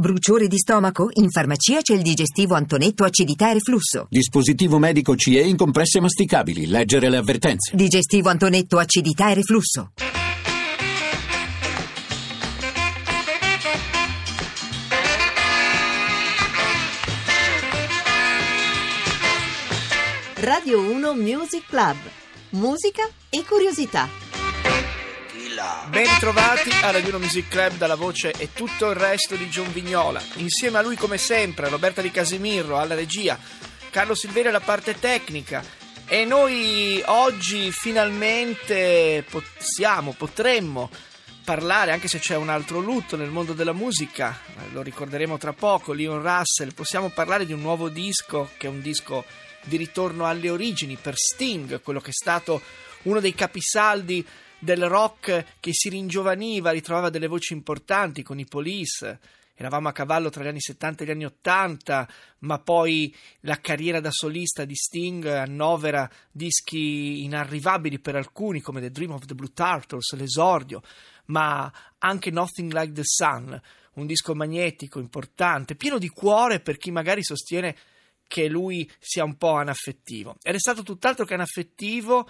Bruciore di stomaco? In farmacia c'è il digestivo Antonetto acidità e reflusso. Dispositivo medico CE in compresse masticabili. Leggere le avvertenze. Digestivo Antonetto acidità e reflusso. Radio 1 Music Club. Musica e curiosità. Ben ritrovati alla Radio Music Club dalla voce e tutto il resto di John Vignola. Insieme a lui come sempre Roberta Di Casimiro alla regia, Carlo Silveri alla parte tecnica. E noi oggi finalmente possiamo, potremmo parlare, anche se c'è un altro lutto nel mondo della musica, lo ricorderemo tra poco, Leon Russell, possiamo parlare di un nuovo disco che è un disco di ritorno alle origini per Sting, quello che è stato uno dei capisaldi del rock che si ringiovaniva, ritrovava delle voci importanti con i Police. Eravamo a cavallo tra gli anni 70 e gli anni 80, ma poi la carriera da solista di Sting annovera dischi inarrivabili per alcuni come The Dream of the Blue Turtles, l'esordio, ma anche Nothing Like the Sun, un disco magnetico importante, pieno di cuore per chi magari sostiene che lui sia un po' anaffettivo. Ed è stato tutt'altro che anaffettivo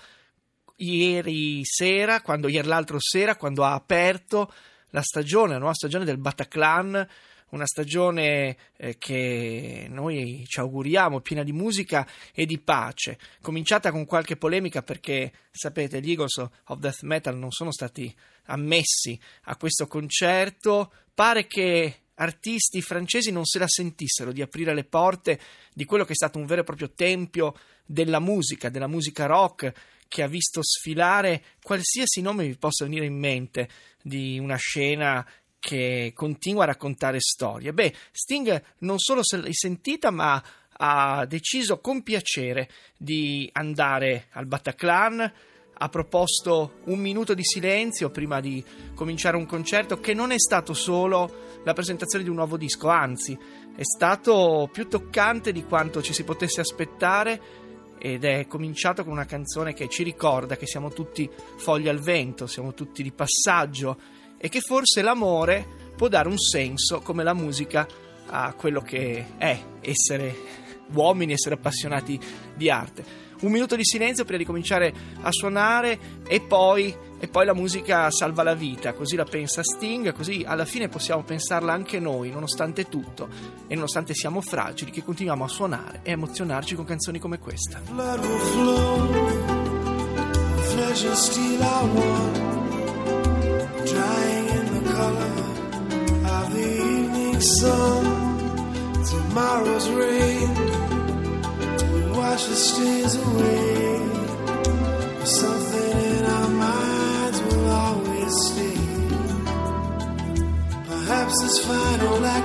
ieri sera, quando ieri l'altro sera, quando ha aperto la stagione, la nuova stagione del Bataclan, una stagione eh, che noi ci auguriamo piena di musica e di pace, cominciata con qualche polemica perché sapete gli Eagles of Death Metal non sono stati ammessi a questo concerto, pare che artisti francesi non se la sentissero di aprire le porte di quello che è stato un vero e proprio tempio della musica, della musica rock che ha visto sfilare qualsiasi nome vi possa venire in mente di una scena che continua a raccontare storie. Beh, Sting non solo se l'hai sentita, ma ha deciso con piacere di andare al Bataclan. Ha proposto un minuto di silenzio prima di cominciare un concerto che non è stato solo la presentazione di un nuovo disco, anzi è stato più toccante di quanto ci si potesse aspettare ed è cominciato con una canzone che ci ricorda che siamo tutti fogli al vento, siamo tutti di passaggio e che forse l'amore può dare un senso come la musica a quello che è essere uomini, essere appassionati di arte. Un minuto di silenzio prima di cominciare a suonare e poi, e poi, la musica salva la vita, così la pensa Sting, così alla fine possiamo pensarla anche noi, nonostante tutto e nonostante siamo fragili, che continuiamo a suonare e emozionarci con canzoni come questa. Tomorrow's.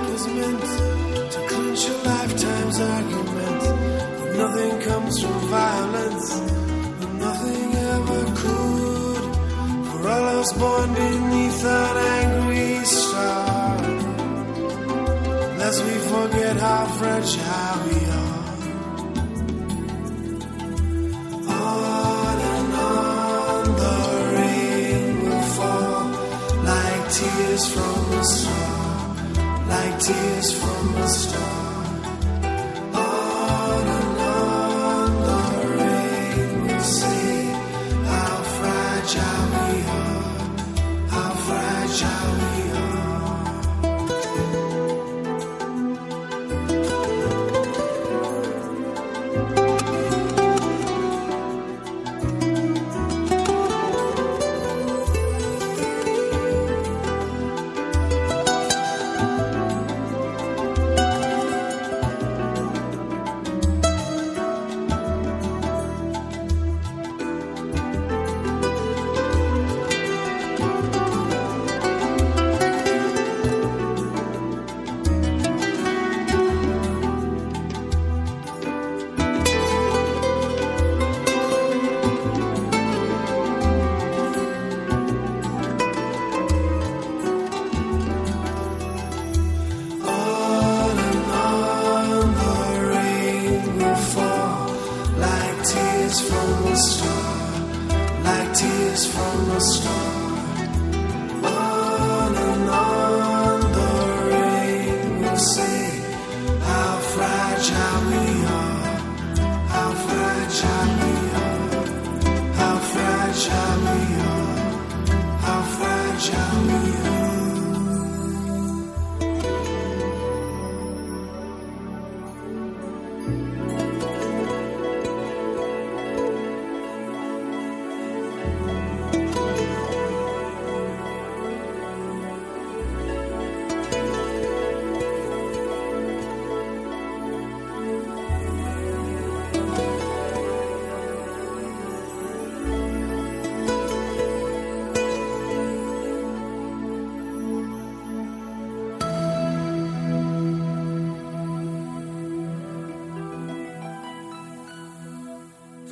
Was meant to clinch a lifetime's argument. That nothing comes from violence, and nothing ever could. For all us born beneath an angry star. Lest we forget how fragile we are. On and on the rain will fall like tears from a star, like tears from a star.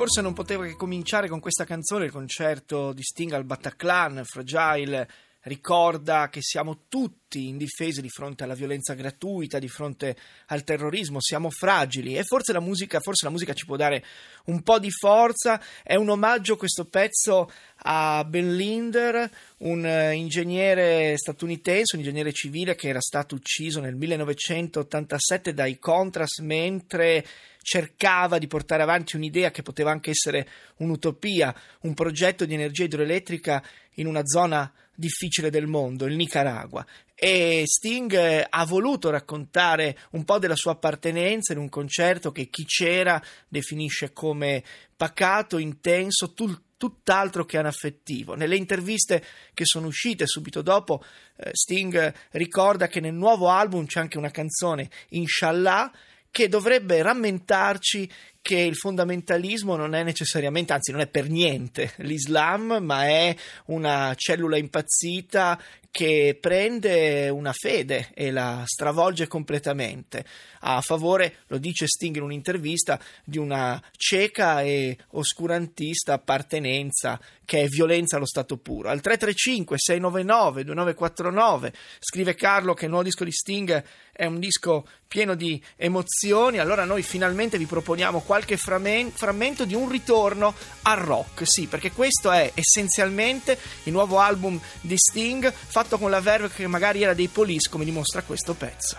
Forse non poteva che cominciare con questa canzone, il concerto di Sting al Bataclan, Fragile, ricorda che siamo tutti indifesi di fronte alla violenza gratuita, di fronte al terrorismo, siamo fragili e forse la musica, forse la musica ci può dare un po' di forza. È un omaggio questo pezzo a Ben Linder, un eh, ingegnere statunitense, un ingegnere civile che era stato ucciso nel 1987 dai Contras mentre cercava di portare avanti un'idea che poteva anche essere un'utopia, un progetto di energia idroelettrica in una zona difficile del mondo, il Nicaragua. E Sting eh, ha voluto raccontare un po' della sua appartenenza in un concerto che chi c'era definisce come pacato, intenso, tutto tutt'altro che anaffettivo. Nelle interviste che sono uscite subito dopo, eh, Sting ricorda che nel nuovo album c'è anche una canzone, Inshallah, che dovrebbe rammentarci che il fondamentalismo non è necessariamente, anzi non è per niente l'Islam, ma è una cellula impazzita che prende una fede e la stravolge completamente a favore, lo dice Sting in un'intervista, di una cieca e oscurantista appartenenza che è violenza allo stato puro. Al 335 699 2949 scrive Carlo che il nuovo disco di Sting è un disco pieno di emozioni, allora noi finalmente vi proponiamo qualche frammento di un ritorno al rock, sì, perché questo è essenzialmente il nuovo album di Sting fatto con la verve che magari era dei Police, come dimostra questo pezzo.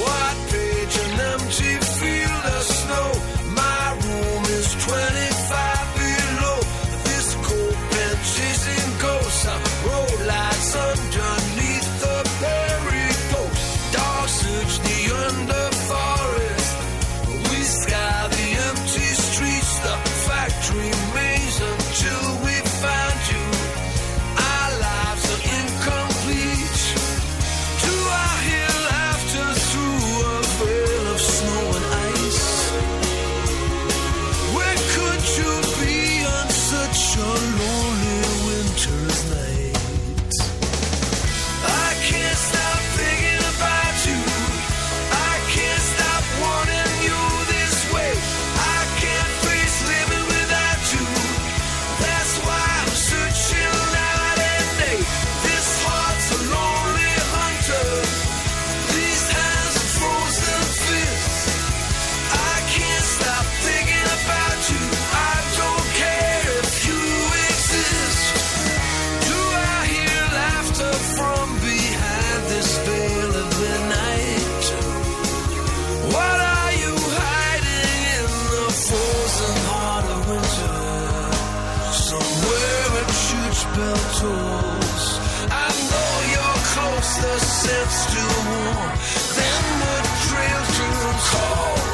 What page the steps to warm, then the trail to call.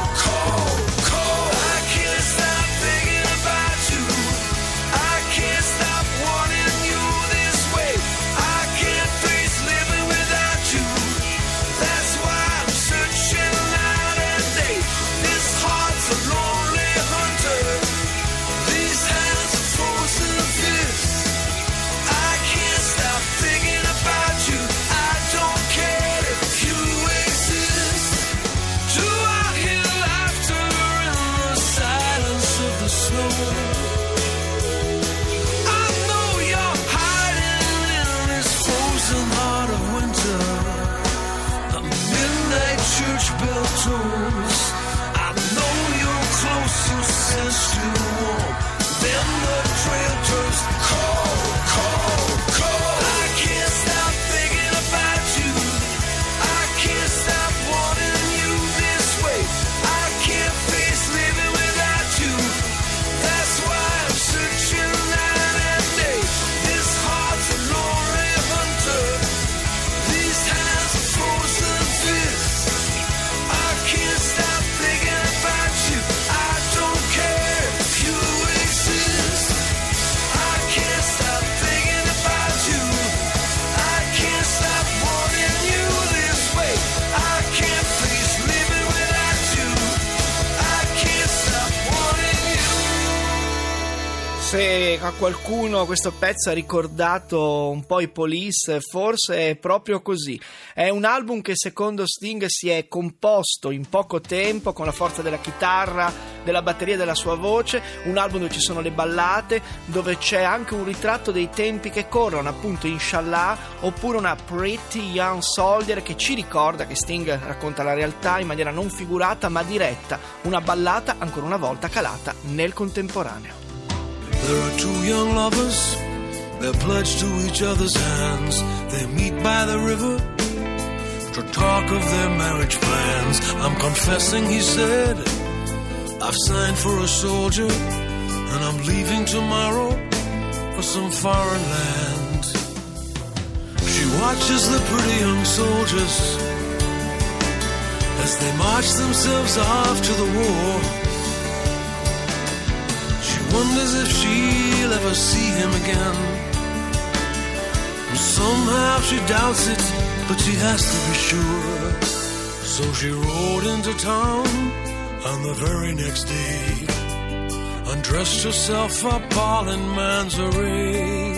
Se a qualcuno questo pezzo ha ricordato un po' i Police, forse è proprio così. È un album che secondo Sting si è composto in poco tempo con la forza della chitarra, della batteria e della sua voce, un album dove ci sono le ballate, dove c'è anche un ritratto dei tempi che corrono, appunto Inshallah, oppure una Pretty Young Soldier che ci ricorda che Sting racconta la realtà in maniera non figurata ma diretta, una ballata ancora una volta calata nel contemporaneo. There are two young lovers, they're pledged to each other's hands. They meet by the river to talk of their marriage plans. I'm confessing, he said, I've signed for a soldier, and I'm leaving tomorrow for some foreign land. She watches the pretty young soldiers as they march themselves off to the war wonders if she'll ever see him again. Somehow she doubts it, but she has to be sure. So she rode into town on the very next day. Undressed herself up all in man's array.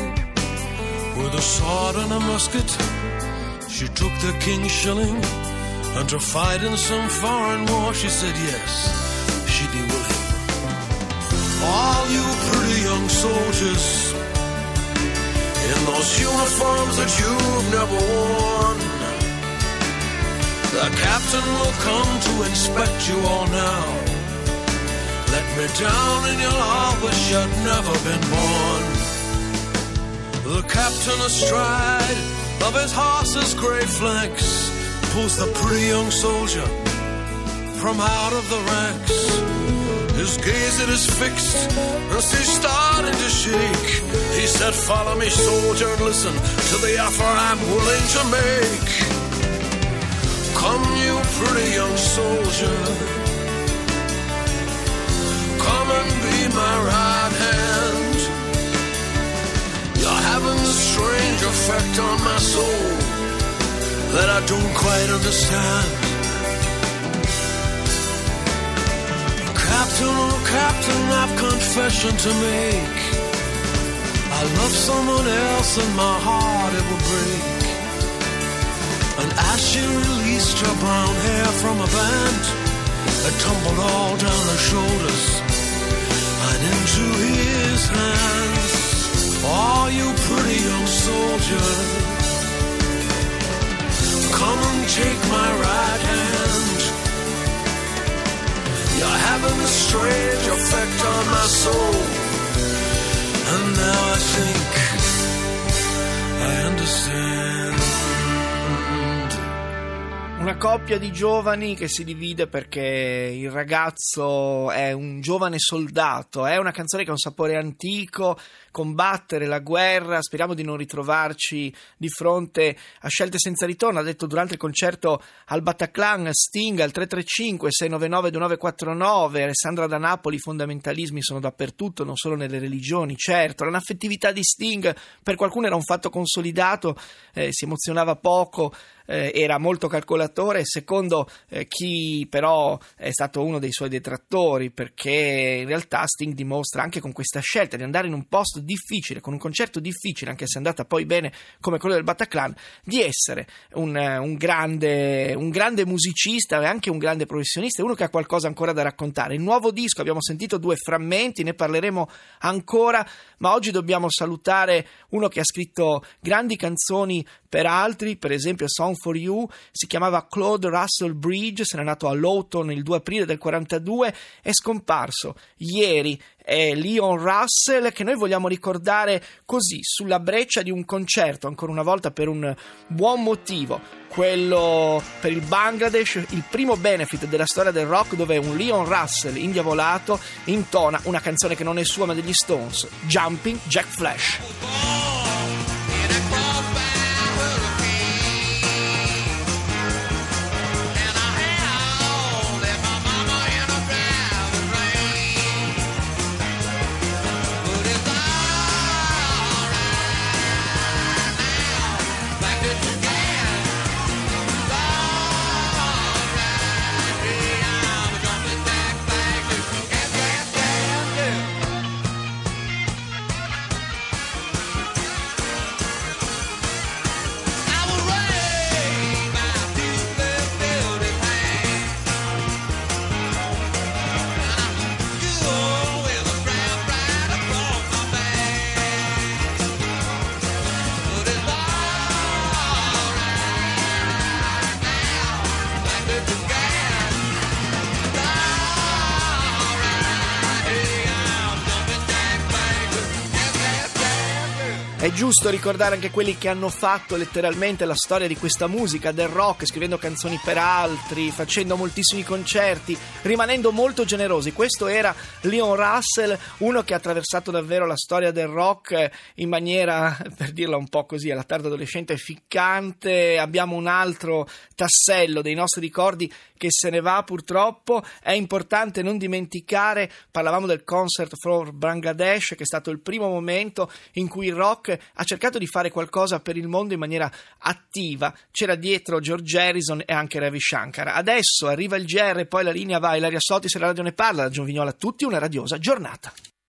With a sword and a musket, she took the king's shilling. And to fight in some foreign war, she said yes. All you pretty young soldiers in those uniforms that you've never worn. The captain will come to inspect you all now. Let me down and you'll all wish you'd never been born. The captain astride of his horse's gray flanks pulls the pretty young soldier from out of the ranks. His gaze it is fixed as he's starting to shake. He said, Follow me, soldier, and listen to the offer I'm willing to make. Come, you pretty young soldier. Come and be my right hand. You're having a strange effect on my soul that I don't quite understand. Captain, oh Captain, I've confession to make. I love someone else and my heart it will break. And as she released her brown hair from a band, it tumbled all down her shoulders and into his hands. Oh, you pretty young soldier, come and take my right hand. You're having a strange effect on my soul. And now I think I understand. Una coppia di giovani che si divide perché il ragazzo è un giovane soldato, è una canzone che ha un sapore antico, combattere la guerra, speriamo di non ritrovarci di fronte a scelte senza ritorno, ha detto durante il concerto al Bataclan Sting al 335 699 2949, Alessandra da Napoli, i fondamentalismi sono dappertutto, non solo nelle religioni, certo, l'anaffettività di Sting per qualcuno era un fatto consolidato, eh, si emozionava poco, eh, era molto calcolatore, secondo eh, chi però è stato uno dei suoi detrattori, perché in realtà Sting dimostra anche con questa scelta di andare in un posto difficile, con un concerto difficile, anche se è andata poi bene come quello del Bataclan, di essere un, un, grande, un grande musicista e anche un grande professionista, uno che ha qualcosa ancora da raccontare. Il nuovo disco, abbiamo sentito due frammenti, ne parleremo ancora, ma oggi dobbiamo salutare uno che ha scritto grandi canzoni per altri, per esempio Song for You, si chiamava Claude Russell Bridge, se n'è nato a Lawton il 2 aprile del 42, è scomparso ieri è Leon Russell che noi vogliamo ricordare così sulla breccia di un concerto ancora una volta per un buon motivo quello per il Bangladesh il primo benefit della storia del rock dove un Leon Russell indiavolato intona una canzone che non è sua ma degli Stones Jumping Jack Flash giusto ricordare anche quelli che hanno fatto letteralmente la storia di questa musica, del rock, scrivendo canzoni per altri, facendo moltissimi concerti, rimanendo molto generosi. Questo era Leon Russell, uno che ha attraversato davvero la storia del rock in maniera, per dirla un po' così, alla tarda adolescente ficcante. Abbiamo un altro tassello dei nostri ricordi che se ne va purtroppo. È importante non dimenticare, parlavamo del Concert for Bangladesh, che è stato il primo momento in cui il rock ha cercato di fare qualcosa per il mondo in maniera attiva. C'era dietro George Harrison e anche Ravi Shankar. Adesso arriva il GR poi la linea va. Ilaria Sotis e la radio ne parla. Da Giovignola a tutti una radiosa giornata.